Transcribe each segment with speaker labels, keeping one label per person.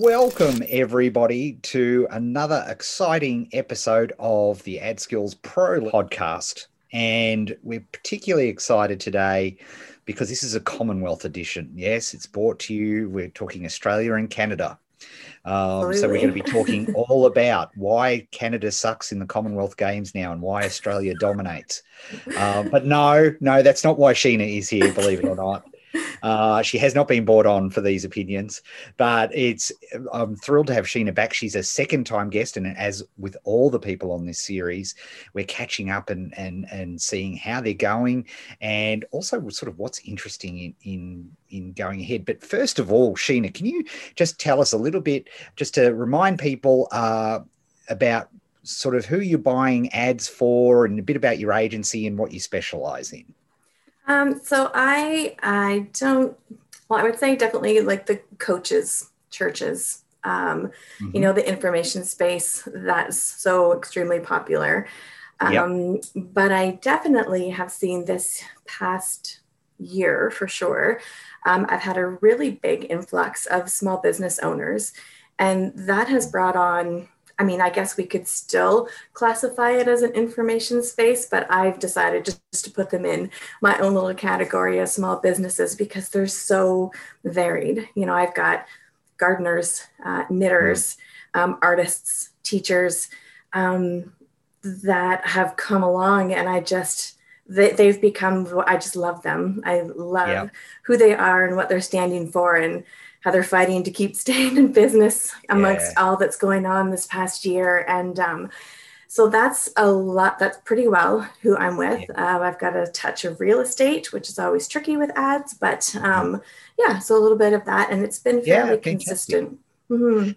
Speaker 1: Welcome, everybody, to another exciting episode of the Ad Skills Pro podcast. And we're particularly excited today because this is a Commonwealth edition. Yes, it's brought to you. We're talking Australia and Canada. Um, so we're going to be talking all about why Canada sucks in the Commonwealth Games now and why Australia dominates. Uh, but no, no, that's not why Sheena is here, believe it or not. Uh, she has not been brought on for these opinions, but it's I'm thrilled to have Sheena back. She's a second time guest, and as with all the people on this series, we're catching up and and and seeing how they're going, and also sort of what's interesting in in in going ahead. But first of all, Sheena, can you just tell us a little bit, just to remind people uh, about sort of who you're buying ads for, and a bit about your agency and what you specialize in?
Speaker 2: Um, so I I don't well I would say definitely like the coaches, churches, um, mm-hmm. you know, the information space that's so extremely popular. Um, yep. but I definitely have seen this past year for sure. Um, I've had a really big influx of small business owners, and that has brought on I mean, I guess we could still classify it as an information space, but I've decided just, to put them in my own little category of small businesses because they're so varied. You know, I've got gardeners, uh, knitters, um, artists, teachers um, that have come along, and I just, they, they've become, I just love them. I love yeah. who they are and what they're standing for. And how they're fighting to keep staying in business amongst yeah. all that's going on this past year. And um, so that's a lot, that's pretty well who I'm with. Yeah. Uh, I've got a touch of real estate, which is always tricky with ads, but um, yeah, so a little bit of that. And it's been fairly yeah, consistent. Mm-hmm.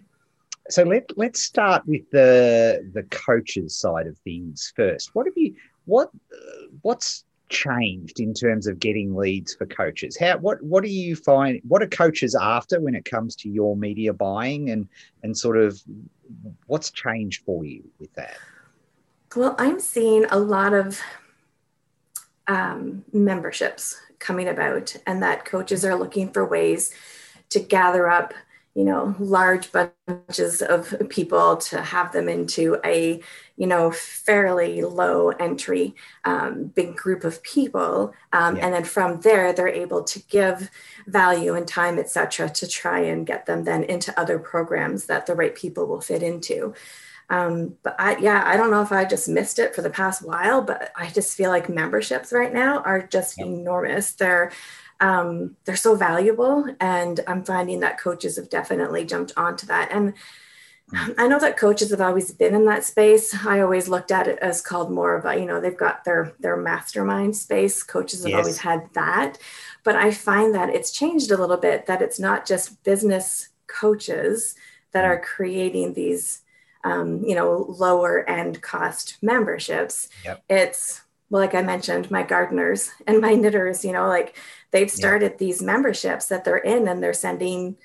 Speaker 1: So let, let's start with the the coaches side of things first. What have you what uh, what's changed in terms of getting leads for coaches? How what what do you find what are coaches after when it comes to your media buying and and sort of what's changed for you with that?
Speaker 2: Well, I'm seeing a lot of um, memberships coming about, and that coaches are looking for ways to gather up you know large bunches of people to have them into a you know fairly low entry um, big group of people um, yeah. and then from there they're able to give value and time etc to try and get them then into other programs that the right people will fit into um, but I, yeah, I don't know if I just missed it for the past while, but I just feel like memberships right now are just enormous. They're um, they're so valuable. And I'm finding that coaches have definitely jumped onto that. And I know that coaches have always been in that space. I always looked at it as called more of a, you know, they've got their their mastermind space. Coaches have yes. always had that. But I find that it's changed a little bit that it's not just business coaches that are creating these um, you know, lower end cost memberships. Yep. It's well, like I mentioned, my gardeners and my knitters, you know, like they've started yeah. these memberships that they're in and they're sending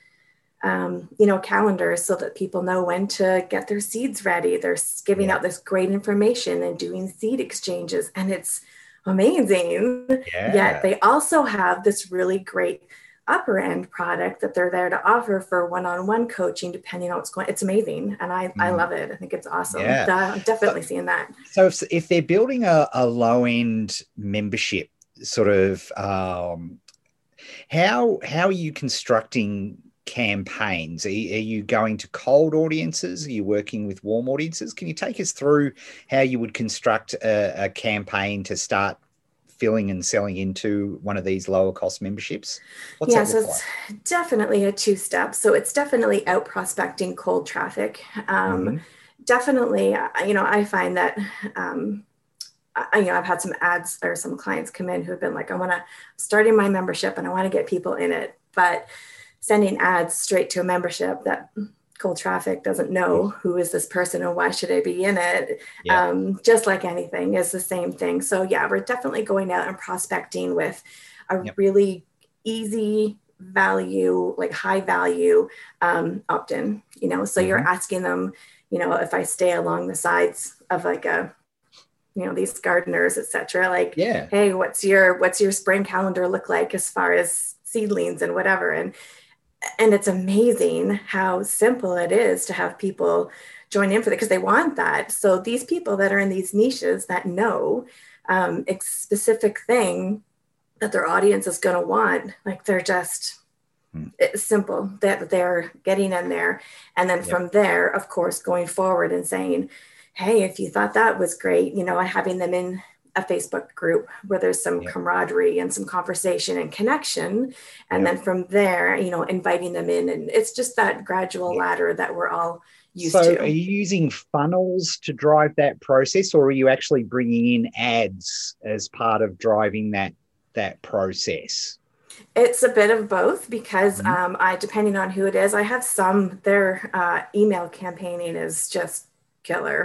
Speaker 2: um, you know calendars so that people know when to get their seeds ready they're giving yeah. out this great information and doing seed exchanges and it's amazing yeah. yet they also have this really great upper end product that they're there to offer for one-on-one coaching depending on what's going it's amazing and i mm. i love it i think it's awesome yeah. i'm definitely so, seeing that
Speaker 1: so if, if they're building a, a low end membership sort of um, how how are you constructing campaigns? Are, are, you going to cold audiences? Are you working with warm audiences? Can you take us through how you would construct a, a campaign to start filling and selling into one of these lower cost memberships?
Speaker 2: What's yeah, so it's like? definitely a two step. So it's definitely out prospecting cold traffic. Um, mm-hmm. Definitely, you know, I find that um, I, you know, I've had some ads or some clients come in who have been like, I want to starting my membership and I want to get people in it, but sending ads straight to a membership that cold traffic doesn't know who is this person and why should I be in it. Yeah. Um, just like anything is the same thing. So yeah, we're definitely going out and prospecting with a yep. really easy value, like high value um, opt-in, you know, so mm-hmm. you're asking them, you know, if I stay along the sides of like a you know these gardeners etc like
Speaker 1: yeah.
Speaker 2: Hey what's your what's your spring calendar look like as far as seedlings and whatever? And and it's amazing how simple it is to have people join in for that because they want that. So these people that are in these niches that know um, a specific thing that their audience is going to want like they're just hmm. it's simple that they're getting in there. And then from there of course going forward and saying hey if you thought that was great you know having them in a facebook group where there's some yep. camaraderie and some conversation and connection and yep. then from there you know inviting them in and it's just that gradual ladder that we're all used
Speaker 1: so
Speaker 2: to.
Speaker 1: are you using funnels to drive that process or are you actually bringing in ads as part of driving that that process?
Speaker 2: It's a bit of both because mm-hmm. um, I, depending on who it is, I have some. Their uh, email campaigning is just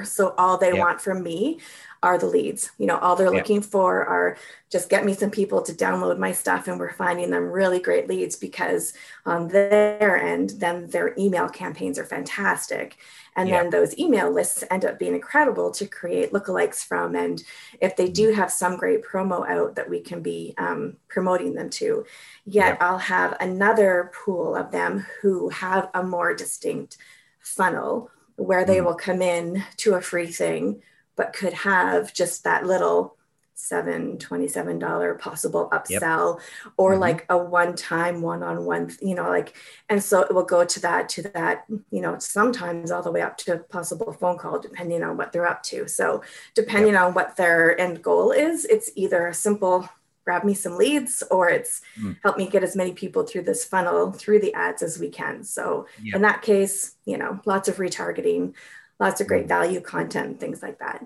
Speaker 2: So all they yep. want from me are the leads. You know, all they're yep. looking for are just get me some people to download my stuff, and we're finding them really great leads because on their end, then their email campaigns are fantastic. And yeah. then those email lists end up being incredible to create lookalikes from. And if they do mm-hmm. have some great promo out that we can be um, promoting them to, yet yeah. I'll have another pool of them who have a more distinct funnel where they mm. will come in to a free thing, but could have just that little seven twenty-seven dollar possible upsell yep. or mm-hmm. like a one-time one-on-one you know like and so it will go to that to that you know sometimes all the way up to a possible phone call depending on what they're up to so depending yep. on what their end goal is it's either a simple grab me some leads or it's mm. help me get as many people through this funnel through the ads as we can so yep. in that case you know lots of retargeting lots of great mm. value content things like that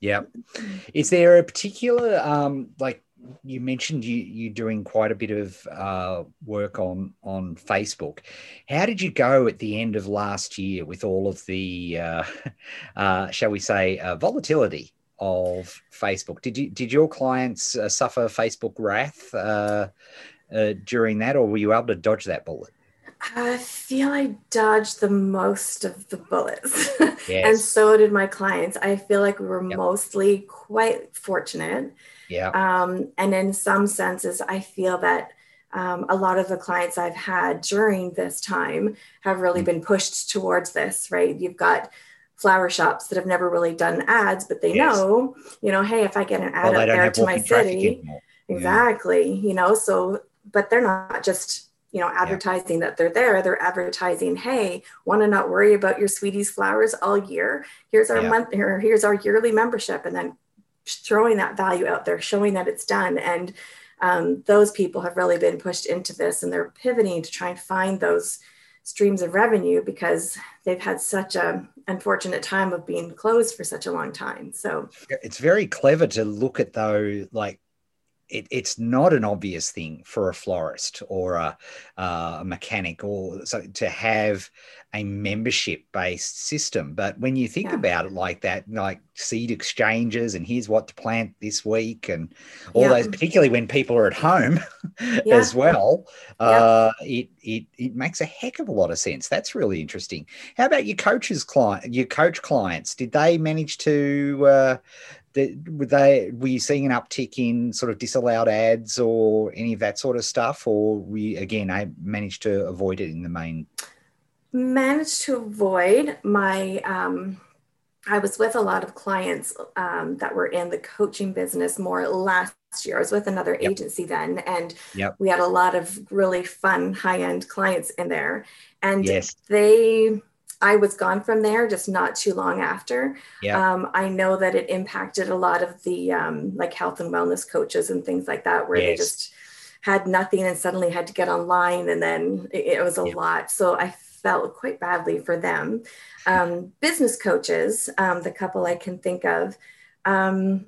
Speaker 1: yeah. Is there a particular um, like you mentioned you you doing quite a bit of uh, work on on Facebook. How did you go at the end of last year with all of the uh, uh, shall we say uh, volatility of Facebook? Did you did your clients uh, suffer Facebook wrath uh, during that, or were you able to dodge that bullet?
Speaker 2: I feel I dodged the most of the bullets. Yes. and so did my clients. I feel like we were yep. mostly quite fortunate.
Speaker 1: Yeah.
Speaker 2: Um, and in some senses, I feel that um, a lot of the clients I've had during this time have really mm-hmm. been pushed towards this, right? You've got flower shops that have never really done ads, but they yes. know, you know, hey, if I get an ad well, out there to my city, exactly, yeah. you know, so, but they're not just you know advertising yeah. that they're there they're advertising hey want to not worry about your sweeties flowers all year here's our yeah. month here here's our yearly membership and then throwing that value out there showing that it's done and um, those people have really been pushed into this and they're pivoting to try and find those streams of revenue because they've had such a unfortunate time of being closed for such a long time. So
Speaker 1: it's very clever to look at though like it, it's not an obvious thing for a florist or a, uh, a mechanic or so to have a membership based system. But when you think yeah. about it like that, like seed exchanges and here's what to plant this week and all yeah. those, particularly when people are at home yeah. as well, uh, it, it, it makes a heck of a lot of sense. That's really interesting. How about your coaches client, your coach clients? Did they manage to uh, were they were you seeing an uptick in sort of disallowed ads or any of that sort of stuff, or we again I managed to avoid it in the main?
Speaker 2: Managed to avoid my. Um, I was with a lot of clients um, that were in the coaching business more last year. I was with another yep. agency then, and
Speaker 1: yep.
Speaker 2: we had a lot of really fun high end clients in there, and
Speaker 1: yes.
Speaker 2: they I was gone from there just not too long after.
Speaker 1: Yeah.
Speaker 2: Um, I know that it impacted a lot of the um, like health and wellness coaches and things like that, where yes. they just had nothing and suddenly had to get online, and then it, it was a yeah. lot. So I felt quite badly for them. Um, business coaches, um, the couple I can think of, um,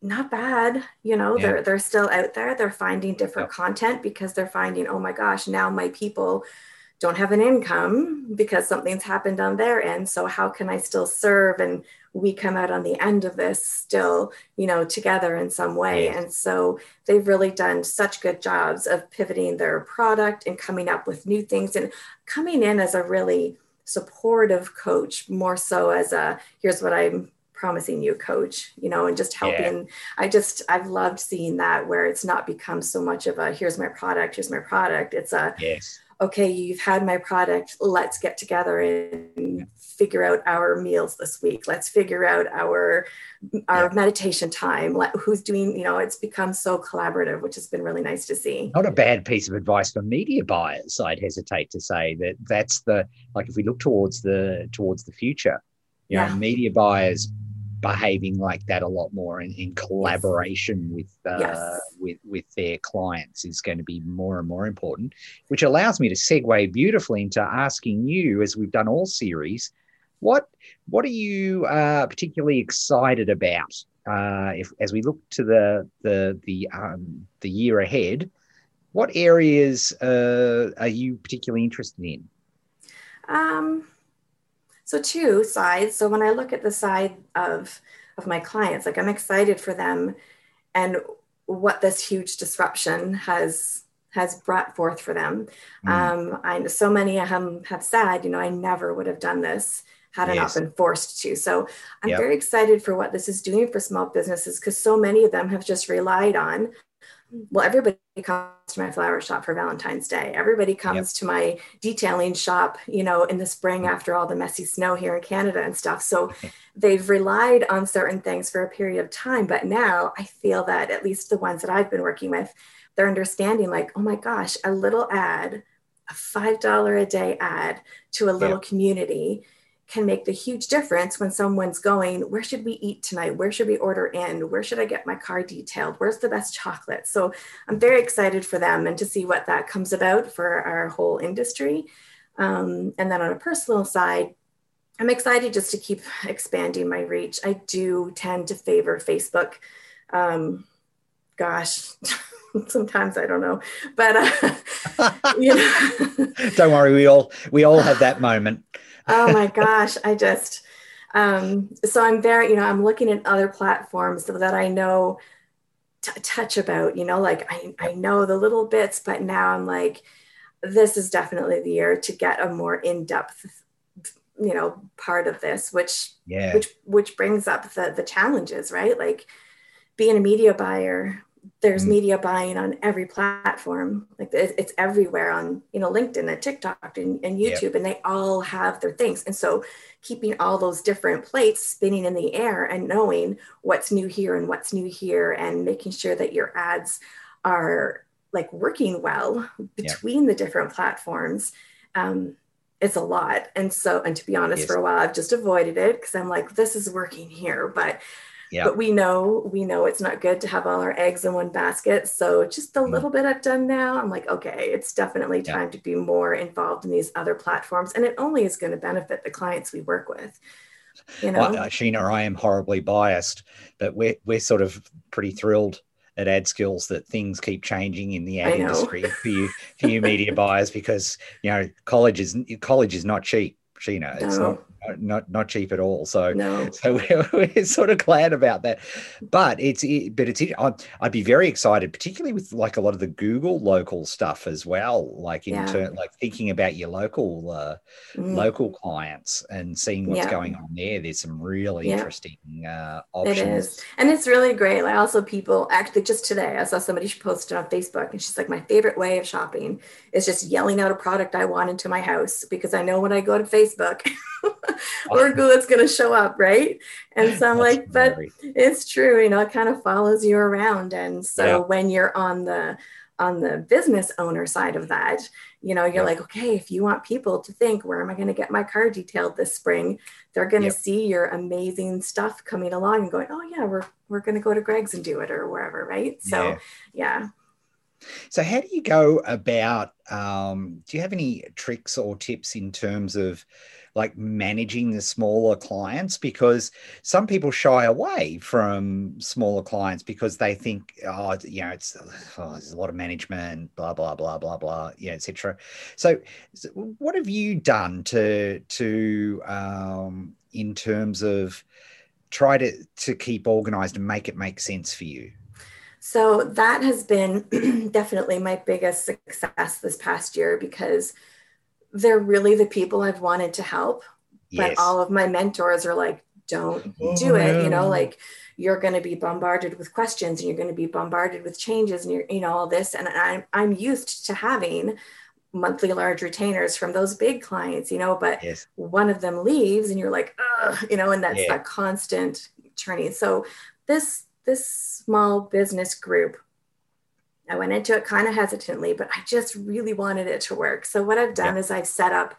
Speaker 2: not bad. You know, yeah. they're they're still out there. They're finding different content because they're finding, oh my gosh, now my people don't have an income because something's happened on their end. So how can i still serve? And we come out on the end of this still you know together in some way. And so they've really done such good jobs of pivoting their product and coming up with new things and coming in as a really supportive coach more so as a here's what i'm promising you coach you know and just helping. Yeah. i just i've loved seeing that where it's not become so much of a here's my product here's my product. It's a
Speaker 1: yes
Speaker 2: okay you've had my product let's get together and figure out our meals this week let's figure out our our yeah. meditation time Let, who's doing you know it's become so collaborative which has been really nice to see
Speaker 1: not a bad piece of advice for media buyers i'd hesitate to say that that's the like if we look towards the towards the future you yeah. know media buyers behaving like that a lot more in, in collaboration yes. with uh, yes. with with their clients is going to be more and more important which allows me to segue beautifully into asking you as we've done all series what what are you uh, particularly excited about uh, if, as we look to the the the um, the year ahead? What areas uh, are you particularly interested in?
Speaker 2: Um, so two sides. So when I look at the side of of my clients, like I'm excited for them and what this huge disruption has has brought forth for them. Mm. Um, I so many of them have said, you know, I never would have done this had I not been forced to. So I'm yep. very excited for what this is doing for small businesses because so many of them have just relied on. Well, everybody comes to my flower shop for Valentine's Day. Everybody comes yep. to my detailing shop, you know, in the spring mm. after all the messy snow here in Canada and stuff. So they've relied on certain things for a period of time. But now I feel that at least the ones that I've been working with, they're understanding like, oh my gosh, a little ad, a $5 a day ad to a little yep. community can make the huge difference when someone's going, Where should we eat tonight? Where should we order in? Where should I get my car detailed? Where's the best chocolate? So I'm very excited for them and to see what that comes about for our whole industry. Um, and then on a personal side, I'm excited just to keep expanding my reach. I do tend to favor Facebook. Um, gosh, sometimes I don't know, but uh,
Speaker 1: you know. don't worry, we all we all have that moment
Speaker 2: oh my gosh, I just um, so I'm very, you know, I'm looking at other platforms so that I know t- touch about, you know, like I, I know the little bits, but now I'm like, this is definitely the year to get a more in-depth, you know, part of this, which
Speaker 1: yeah,
Speaker 2: which which brings up the the challenges, right? Like being a media buyer, there's mm. media buying on every platform like it's everywhere on you know linkedin and tiktok and, and youtube yep. and they all have their things and so keeping all those different plates spinning in the air and knowing what's new here and what's new here and making sure that your ads are like working well between yep. the different platforms um, it's a lot and so and to be honest yes. for a while i've just avoided it because i'm like this is working here but yeah. But we know we know it's not good to have all our eggs in one basket. So just a mm. little bit I've done now, I'm like, okay, it's definitely time yeah. to be more involved in these other platforms, and it only is going to benefit the clients we work with. You know,
Speaker 1: well, Sheena, I am horribly biased, but we're we're sort of pretty thrilled at ad skills that things keep changing in the ad industry for you for you media buyers because you know college is college is not cheap Sheena. It's no. not not not cheap at all. So
Speaker 2: no.
Speaker 1: so we're, we're, sort of glad about that. But it's it, but it's I'd, be very excited, particularly with like a lot of the Google local stuff as well. Like in yeah. turn, like thinking about your local uh, mm. local clients and seeing what's yeah. going on there. There's some really yeah. interesting uh, options. It is,
Speaker 2: and it's really great. Like also people actually just today I saw somebody she posted on Facebook, and she's like, my favorite way of shopping is just yelling out a product I want into my house because I know when I go to Facebook. or it's going to show up, right? And so I'm That's like, but it's true, you know, it kind of follows you around. And so yeah. when you're on the on the business owner side of that, you know, you're yeah. like, okay, if you want people to think, where am I going to get my car detailed this spring? They're going to yep. see your amazing stuff coming along and going, oh yeah, we're we're going to go to Greg's and do it or wherever, right? So yeah. yeah.
Speaker 1: So, how do you go about? Um, do you have any tricks or tips in terms of like managing the smaller clients because some people shy away from smaller clients because they think oh you know it's oh, there's a lot of management blah blah blah blah blah yeah etc so, so, what have you done to to um, in terms of try to to keep organized and make it make sense for you?
Speaker 2: So that has been definitely my biggest success this past year because they're really the people I've wanted to help. Yes. But all of my mentors are like, don't oh, do it you know like you're going to be bombarded with questions and you're going to be bombarded with changes and you're you know all this and i'm i'm used to having monthly large retainers from those big clients you know but yes. one of them leaves and you're like Ugh, you know and that's yeah. that constant churning so this this small business group I went into it kind of hesitantly, but I just really wanted it to work. So, what I've done yeah. is I've set up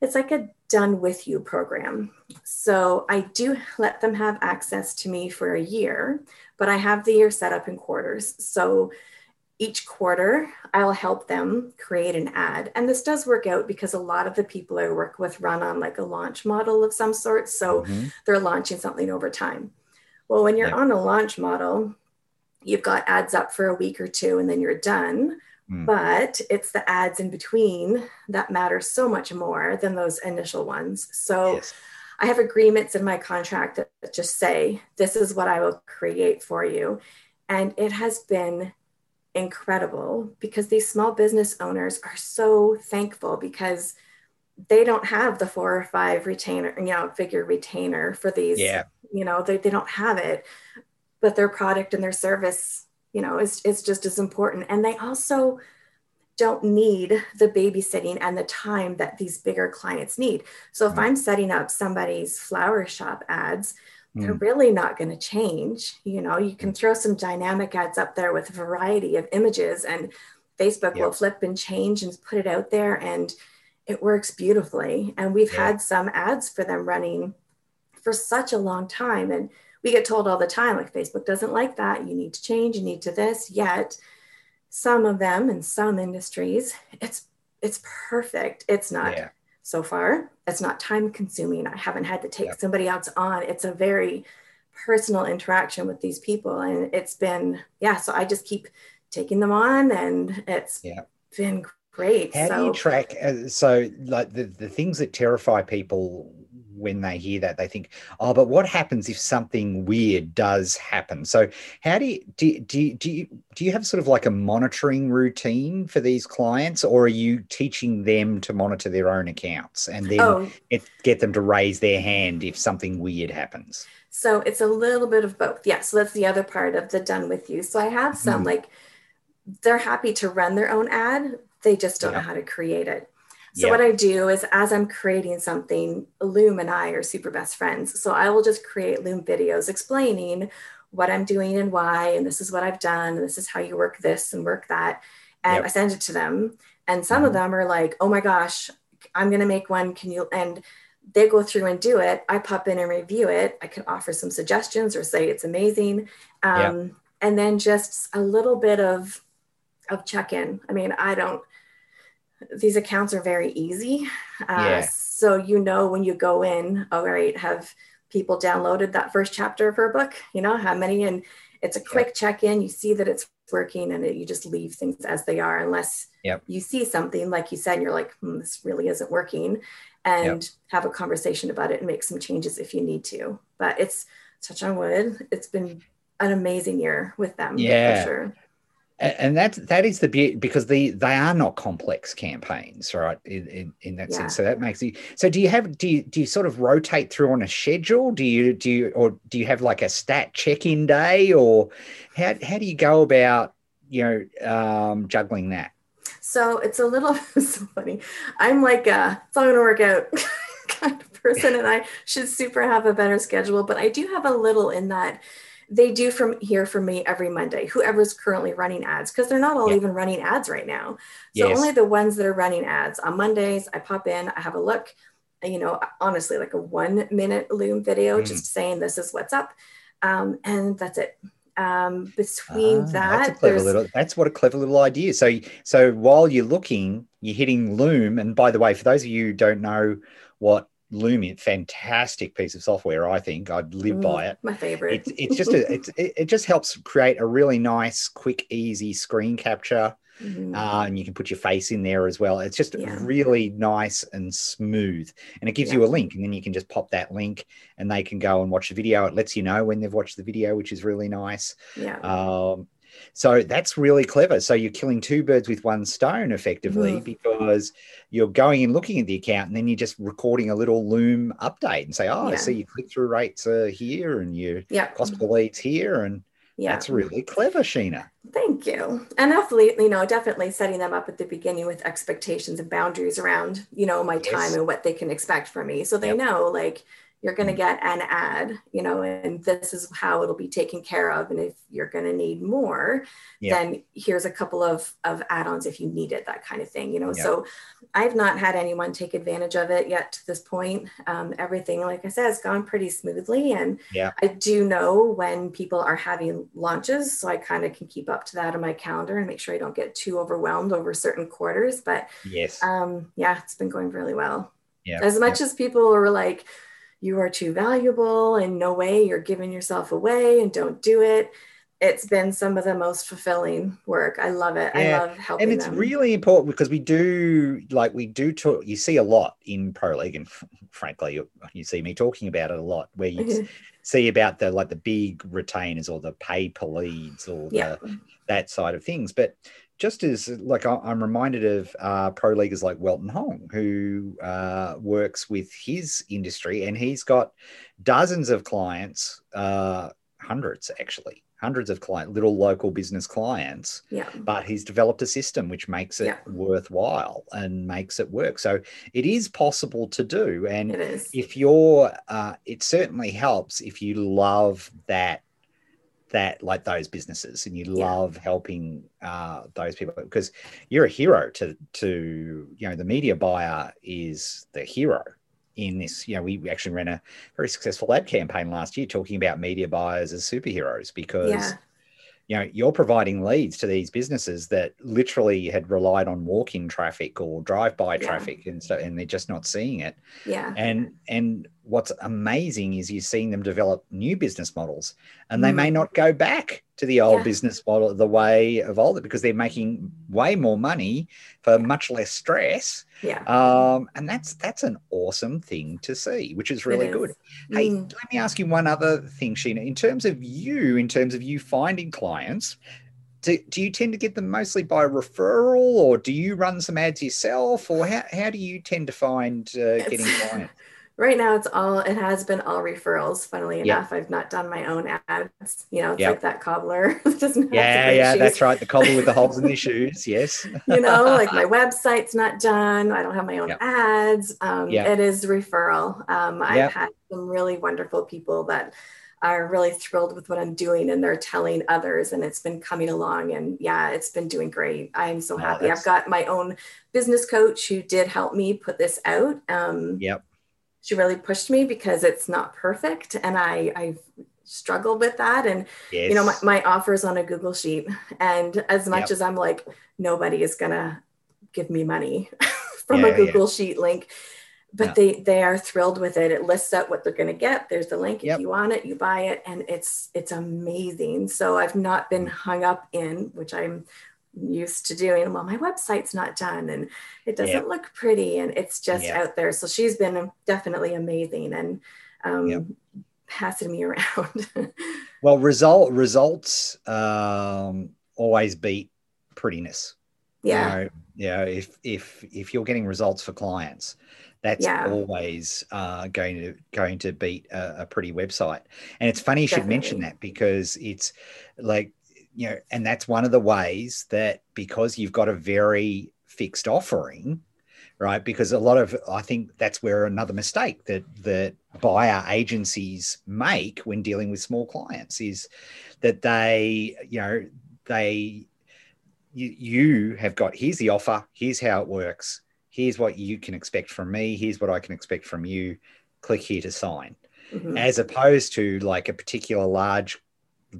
Speaker 2: it's like a done with you program. So, I do let them have access to me for a year, but I have the year set up in quarters. So, each quarter, I'll help them create an ad. And this does work out because a lot of the people I work with run on like a launch model of some sort. So, mm-hmm. they're launching something over time. Well, when you're yeah. on a launch model, you've got ads up for a week or two and then you're done. Mm. But it's the ads in between that matter so much more than those initial ones. So yes. I have agreements in my contract that just say, this is what I will create for you. And it has been incredible because these small business owners are so thankful because they don't have the four or five retainer, you know, figure retainer for these. Yeah. You know, they, they don't have it but their product and their service you know is, is just as important and they also don't need the babysitting and the time that these bigger clients need so if mm. i'm setting up somebody's flower shop ads mm. they're really not going to change you know you can throw some dynamic ads up there with a variety of images and facebook yep. will flip and change and put it out there and it works beautifully and we've yeah. had some ads for them running for such a long time and we get told all the time like facebook doesn't like that. You need to change. You need to this. Yet some of them in some industries it's it's perfect. It's not yeah. so far. It's not time consuming. I haven't had to take somebody else on. It's a very personal interaction with these people and it's been yeah so i just keep taking them on and it's yeah. been great.
Speaker 1: How so, do you track uh, so like the, the things that terrify people when they hear that they think oh but what happens if something weird does happen so how do you do, do, do you do you have sort of like a monitoring routine for these clients or are you teaching them to monitor their own accounts and then oh. get, get them to raise their hand if something weird happens
Speaker 2: so it's a little bit of both yeah so that's the other part of the done with you so i have some mm. like they're happy to run their own ad they just don't yeah. know how to create it so yeah. what I do is as I'm creating something, Loom and I are super best friends. So I will just create Loom videos explaining what I'm doing and why, and this is what I've done, and this is how you work this and work that. And yep. I send it to them. And some mm-hmm. of them are like, oh my gosh, I'm gonna make one. Can you and they go through and do it. I pop in and review it. I can offer some suggestions or say it's amazing. Um, yep. and then just a little bit of of check-in. I mean, I don't these accounts are very easy. Uh, yeah. So you know when you go in, all right, have people downloaded that first chapter of her book? You know how many? And it's a quick yep. check in. You see that it's working, and it, you just leave things as they are, unless yep. you see something like you said, and you're like, hmm, this really isn't working, and yep. have a conversation about it and make some changes if you need to. But it's touch on wood. It's been an amazing year with them.
Speaker 1: Yeah. For sure and that that is the beauty because the they are not complex campaigns right in, in, in that yeah. sense so that makes you so do you have do you do you sort of rotate through on a schedule? Do you do you or do you have like a stat check-in day or how, how do you go about you know um, juggling that?
Speaker 2: So it's a little so funny. I'm like a it's all gonna work out kind of person and i should super have a better schedule but i do have a little in that they do from hear from me every Monday, whoever's currently running ads, because they're not all yeah. even running ads right now. So yes. only the ones that are running ads on Mondays, I pop in, I have a look, you know, honestly, like a one minute Loom video, mm. just saying this is what's up. Um, and that's it. Um, between ah, that,
Speaker 1: that's, little, that's what a clever little idea. So, so while you're looking, you're hitting Loom. And by the way, for those of you who don't know what Loom is, fantastic piece of software. I think I'd live mm, by it.
Speaker 2: My favorite.
Speaker 1: It's, it's just a, it's, it just helps create a really nice, quick, easy screen capture, mm-hmm. uh, and you can put your face in there as well. It's just yeah. really nice and smooth, and it gives yeah. you a link, and then you can just pop that link, and they can go and watch the video. It lets you know when they've watched the video, which is really nice.
Speaker 2: Yeah.
Speaker 1: Um, so that's really clever. So you're killing two birds with one stone effectively
Speaker 2: Mhm.
Speaker 1: because you're going and looking at the account and then you're just recording a little Loom update and say, oh, I see your click through rates are here and your
Speaker 2: Yeah.
Speaker 1: cost per leads here. And
Speaker 2: Yeah.
Speaker 1: that's really clever, Sheena.
Speaker 2: Thank you. And definitely, you know, definitely setting them up at the beginning with expectations and boundaries around, you know, my
Speaker 1: Yes.
Speaker 2: time and what they can expect from me. So they
Speaker 1: Yep.
Speaker 2: know like you're going to get an ad, you know, and this is how it'll be taken care of. And if you're going to need more,
Speaker 1: Yep.
Speaker 2: then here's a couple of, of add-ons if you need it, that kind of thing, you know.
Speaker 1: Yep.
Speaker 2: So I've not had anyone take advantage of it yet to this point. Um, everything, like I said, has gone pretty smoothly. And
Speaker 1: Yeah.
Speaker 2: I do know when people are having launches, so I kind of can keep up to that on my calendar and make sure I don't get too overwhelmed over certain quarters. But
Speaker 1: Yes.
Speaker 2: um, yeah, it's been going really well.
Speaker 1: yeah.
Speaker 2: As much as people are like, you are too valuable and no way you're giving yourself away and don't do it. It's been some of the most fulfilling work. I love it.
Speaker 1: Yeah,
Speaker 2: I love helping
Speaker 1: and it's
Speaker 2: them.
Speaker 1: really important because we do like we do talk you see a lot in pro league and frankly you, you see me talking about it a lot where you see about the like the big retainers or the pay per leads or the, that side of things but just as like i'm reminded of uh, pro leaguers like welton hong who uh, works with his industry and he's got dozens of clients uh, hundreds actually hundreds of client little local business clients
Speaker 2: Yeah.
Speaker 1: but he's developed a system which makes it
Speaker 2: Yeah.
Speaker 1: worthwhile and makes it work. So it is possible to do. And
Speaker 2: It is.
Speaker 1: if you're, uh, it certainly helps if you love that, that like those businesses and you
Speaker 2: Yeah.
Speaker 1: love helping uh, those people because you're a hero to, to, you know, the media buyer is the hero in this. You know, we we actually ran a very successful ad campaign last year talking about media buyers as superheroes because
Speaker 2: Yeah.
Speaker 1: you know you're providing leads to these businesses that literally had relied on walk-in traffic or drive-by
Speaker 2: Yeah.
Speaker 1: traffic and so and they're just not seeing it
Speaker 2: Yeah.
Speaker 1: and and what's amazing is you're seeing them develop new business models and they may
Speaker 2: Mm.
Speaker 1: not go back to the old
Speaker 2: Yeah.
Speaker 1: business model the way of old because they're making way more money for much less stress
Speaker 2: Yeah.
Speaker 1: um, and that's that's an awesome thing to see which is really
Speaker 2: It
Speaker 1: good. Hey,
Speaker 2: Mm.
Speaker 1: let me ask you one other thing, Sheena. In terms of you, in terms of you finding clients, do, do you tend to get them mostly by referral or do you run some ads yourself or how, how do you tend to find uh, getting clients?
Speaker 2: Right now, it's all, it has been all referrals. Funnily
Speaker 1: Yeah.
Speaker 2: enough, I've not done my own ads. You know, it's
Speaker 1: Yeah.
Speaker 2: like that cobbler
Speaker 1: Yeah, yeah,
Speaker 2: shoes.
Speaker 1: that's right. The cobbler with the holes in their shoes. Yes.
Speaker 2: you know, like my website's not done. I don't have my own
Speaker 1: Yeah.
Speaker 2: ads. Um. It is referral. Um, I've had some really wonderful people that are really thrilled with what I'm doing and they're telling others and it's been coming along and yeah, it's been doing great. I'm so
Speaker 1: Oh,
Speaker 2: happy.
Speaker 1: that's-
Speaker 2: I've got my own business coach who did help me put this out. Um,
Speaker 1: Yep.
Speaker 2: She really pushed me because it's not perfect and I, I've struggled with that and
Speaker 1: Yes.
Speaker 2: you know my, my offers on a google sheet and as much
Speaker 1: Yep.
Speaker 2: as i'm like nobody is gonna give me money from
Speaker 1: Yeah,
Speaker 2: a
Speaker 1: yeah.
Speaker 2: google sheet link but
Speaker 1: Yeah.
Speaker 2: they they are thrilled with it it lists out what they're gonna get there's the link
Speaker 1: Yep.
Speaker 2: if you want it you buy it and it's it's amazing so i've not been
Speaker 1: Mm.
Speaker 2: hung up in which i'm used to doing well my website's not done and it doesn't
Speaker 1: Yep.
Speaker 2: look pretty and it's just
Speaker 1: Yep.
Speaker 2: out there so she's been definitely amazing and um
Speaker 1: Yep.
Speaker 2: passing me around
Speaker 1: well, result results um, always beat prettiness.
Speaker 2: yeah
Speaker 1: you know, you know, if if if you're getting results for clients that's
Speaker 2: Yeah.
Speaker 1: always uh, going to going to beat a, a pretty website and it's funny you should mention that because it's like you know and that's one of the ways that because you've got a very fixed offering right because a lot of i think that's where another mistake that that buyer agencies make when dealing with small clients is that they you know they you, you have got here's the offer here's how it works here's what you can expect from me here's what i can expect from you click here to sign
Speaker 2: Mhm.
Speaker 1: as opposed to like a particular large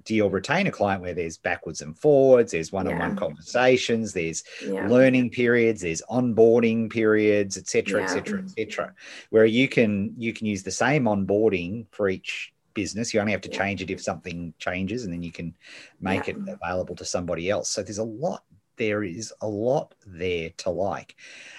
Speaker 1: deal retain a client where there's backwards and forwards there's one-on-one
Speaker 2: Yeah.
Speaker 1: conversations there's
Speaker 2: yeah.
Speaker 1: learning periods there's onboarding periods etc etc etc where you can you can use the same onboarding for each business you only have to
Speaker 2: Yeah.
Speaker 1: change it if something changes and then you can make it available to somebody else so there's a lot there is a lot there to like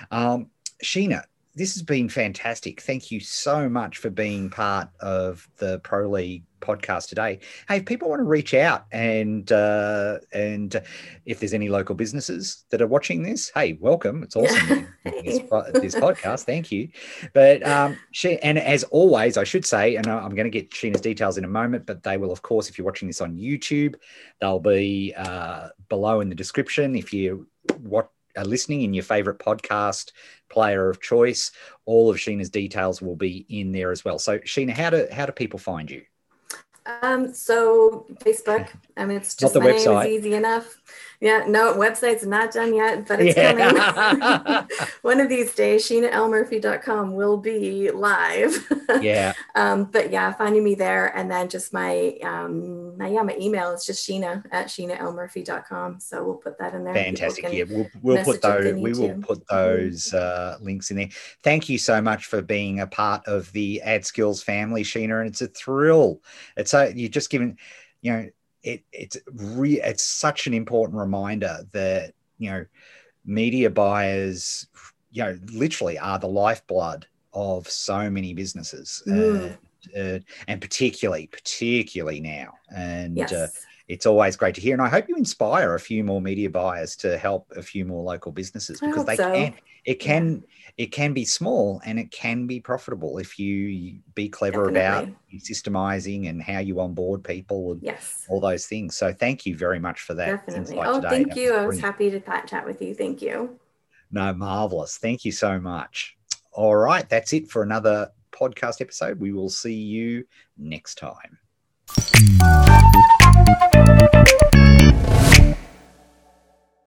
Speaker 1: um sheena this has been fantastic thank you so much for being part of the pro league podcast today. Hey, if people want to reach out and uh, and if there's any local businesses that are watching this, hey, welcome. It's awesome this, this, podcast. Thank you. But um, she and as always, I should say, and I'm going to get Sheena's details in a moment, but they will, of course, if you're watching this on YouTube, they'll be uh, below in the description. If you what are listening in your favorite podcast player of choice, all of Sheena's details will be in there as well. So, Sheena, how do how do people find you?
Speaker 2: Um, so Facebook. I mean, it's just my website. name is easy enough. Yeah, no, website's not done yet, but it's yeah. coming. One of these days, SheenaLMurphy.com will be live.
Speaker 1: yeah.
Speaker 2: um, but yeah, finding me there. And then just my, um, my, yeah, my email is just Sheena at SheenaLMurphy.com. So we'll put that in there.
Speaker 1: Fantastic. Yeah, we'll, we'll put those, we will to. put those uh, links in there. Thank you so much for being a part of the Ad Skills family, Sheena. And it's a thrill. It's a, you're just giving, you know, it it's re- it's such an important reminder that you know media buyers you know literally are the lifeblood of so many businesses mm. uh, uh, and particularly particularly now and uh, yes. uh, it's always great to hear and i hope you inspire a few more media buyers to help a few more local businesses because they so. can it can it can be small and it can be profitable if you be clever Definitely. about systemizing and how you onboard people and
Speaker 2: yes.
Speaker 1: all those things. So thank you very much for that.
Speaker 2: Definitely. Oh, today. thank you. I was happy to chat with you. Thank you.
Speaker 1: No, marvelous. Thank you so much. All right, that's it for another podcast episode. We will see you next time.